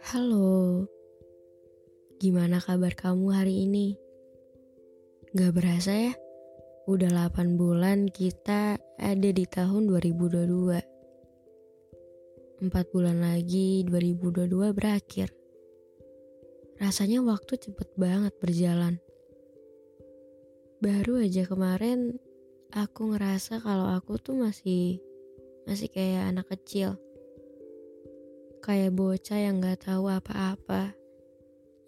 Halo, gimana kabar kamu hari ini? Gak berasa ya, udah 8 bulan kita ada di tahun 2022. 4 bulan lagi 2022 berakhir. Rasanya waktu cepet banget berjalan. Baru aja kemarin aku ngerasa kalau aku tuh masih masih kayak anak kecil kayak bocah yang gak tahu apa-apa.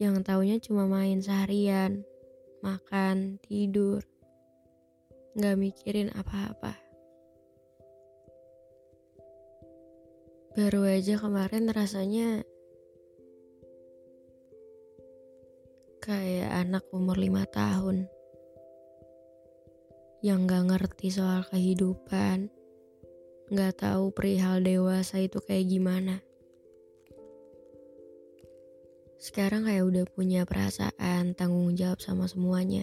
Yang taunya cuma main seharian, makan, tidur. Gak mikirin apa-apa. Baru aja kemarin rasanya kayak anak umur lima tahun yang gak ngerti soal kehidupan, gak tahu perihal dewasa itu kayak gimana sekarang kayak udah punya perasaan tanggung jawab sama semuanya,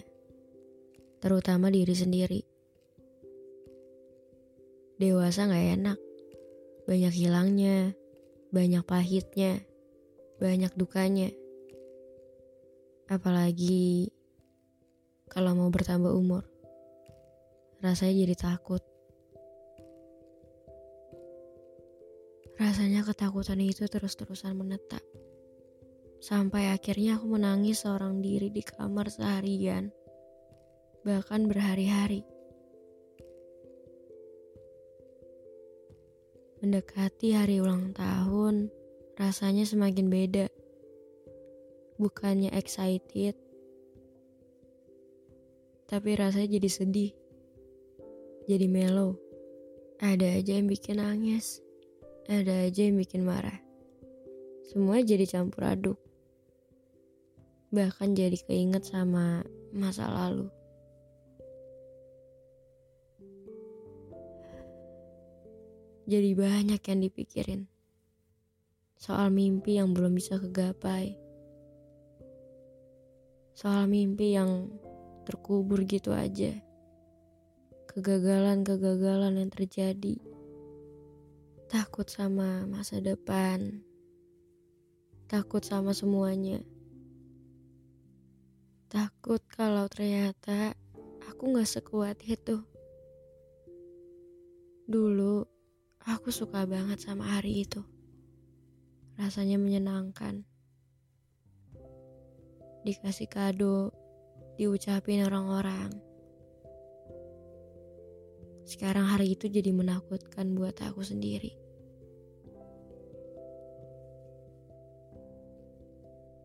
terutama diri sendiri. Dewasa gak enak, banyak hilangnya, banyak pahitnya, banyak dukanya. Apalagi kalau mau bertambah umur, rasanya jadi takut. Rasanya ketakutan itu terus-terusan menetap. Sampai akhirnya aku menangis seorang diri di kamar seharian, bahkan berhari-hari. Mendekati hari ulang tahun, rasanya semakin beda. Bukannya excited, tapi rasanya jadi sedih. Jadi mellow. Ada aja yang bikin nangis, ada aja yang bikin marah. Semua jadi campur aduk bahkan jadi keinget sama masa lalu. Jadi banyak yang dipikirin. Soal mimpi yang belum bisa kegapai. Soal mimpi yang terkubur gitu aja. Kegagalan-kegagalan yang terjadi. Takut sama masa depan. Takut sama semuanya. Takut kalau ternyata aku gak sekuat itu. Dulu aku suka banget sama hari itu. Rasanya menyenangkan. Dikasih kado, diucapin orang-orang. Sekarang hari itu jadi menakutkan buat aku sendiri.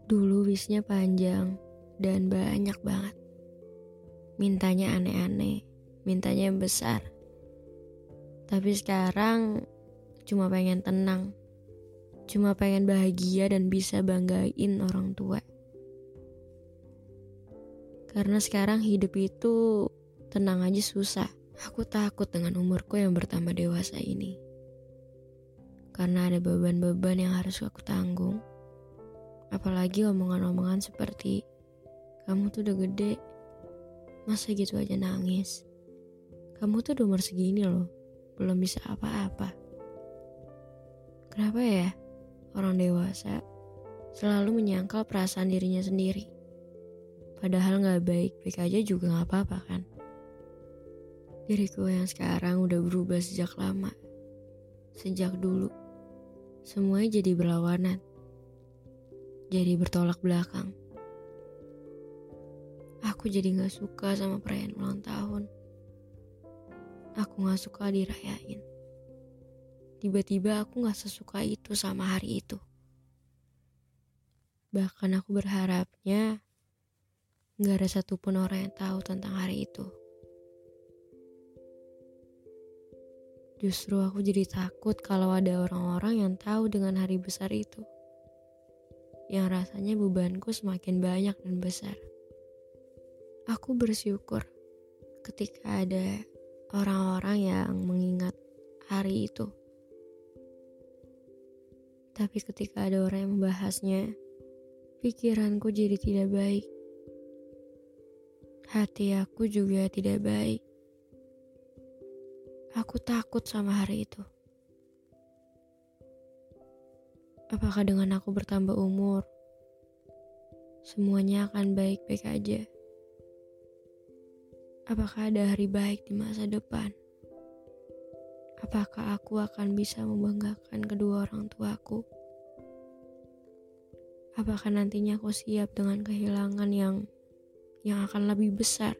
Dulu wisnya panjang, dan banyak banget. Mintanya aneh-aneh, mintanya yang besar. Tapi sekarang cuma pengen tenang, cuma pengen bahagia dan bisa banggain orang tua. Karena sekarang hidup itu tenang aja susah. Aku takut dengan umurku yang bertambah dewasa ini. Karena ada beban-beban yang harus aku tanggung. Apalagi omongan-omongan seperti kamu tuh udah gede, masa gitu aja nangis? Kamu tuh udah umur segini loh, belum bisa apa-apa. Kenapa ya orang dewasa selalu menyangkal perasaan dirinya sendiri? Padahal gak baik-baik aja juga gak apa-apa kan? Diriku yang sekarang udah berubah sejak lama. Sejak dulu. Semuanya jadi berlawanan. Jadi bertolak belakang. Aku jadi gak suka sama perayaan ulang tahun. Aku gak suka dirayain. Tiba-tiba aku gak sesuka itu sama hari itu. Bahkan aku berharapnya gak ada satupun orang yang tahu tentang hari itu. Justru aku jadi takut kalau ada orang-orang yang tahu dengan hari besar itu. Yang rasanya bebanku semakin banyak dan besar. Aku bersyukur ketika ada orang-orang yang mengingat hari itu. Tapi ketika ada orang yang membahasnya, pikiranku jadi tidak baik. Hati aku juga tidak baik. Aku takut sama hari itu. Apakah dengan aku bertambah umur, semuanya akan baik-baik aja? Apakah ada hari baik di masa depan? Apakah aku akan bisa membanggakan kedua orang tuaku? Apakah nantinya aku siap dengan kehilangan yang yang akan lebih besar?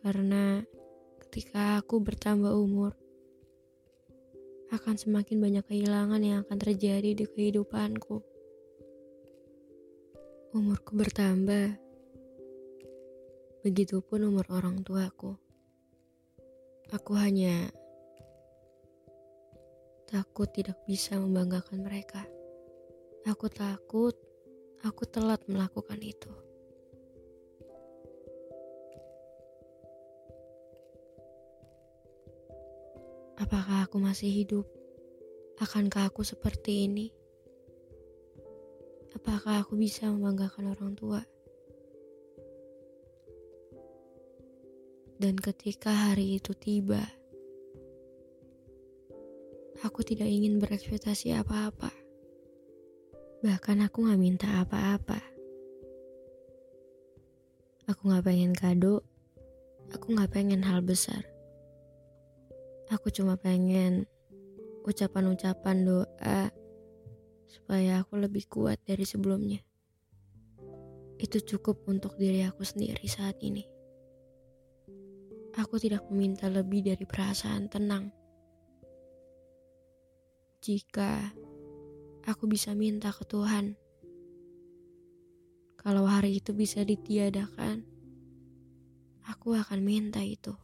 Karena ketika aku bertambah umur, akan semakin banyak kehilangan yang akan terjadi di kehidupanku. Umurku bertambah, Begitupun umur orang tuaku. Aku hanya takut tidak bisa membanggakan mereka. Aku takut aku telat melakukan itu. Apakah aku masih hidup? Akankah aku seperti ini? Apakah aku bisa membanggakan orang tua? Dan ketika hari itu tiba, aku tidak ingin berekspektasi apa-apa. Bahkan aku gak minta apa-apa. Aku gak pengen kado, aku gak pengen hal besar. Aku cuma pengen ucapan-ucapan doa supaya aku lebih kuat dari sebelumnya. Itu cukup untuk diri aku sendiri saat ini. Aku tidak meminta lebih dari perasaan tenang. Jika aku bisa minta ke Tuhan, kalau hari itu bisa ditiadakan, aku akan minta itu.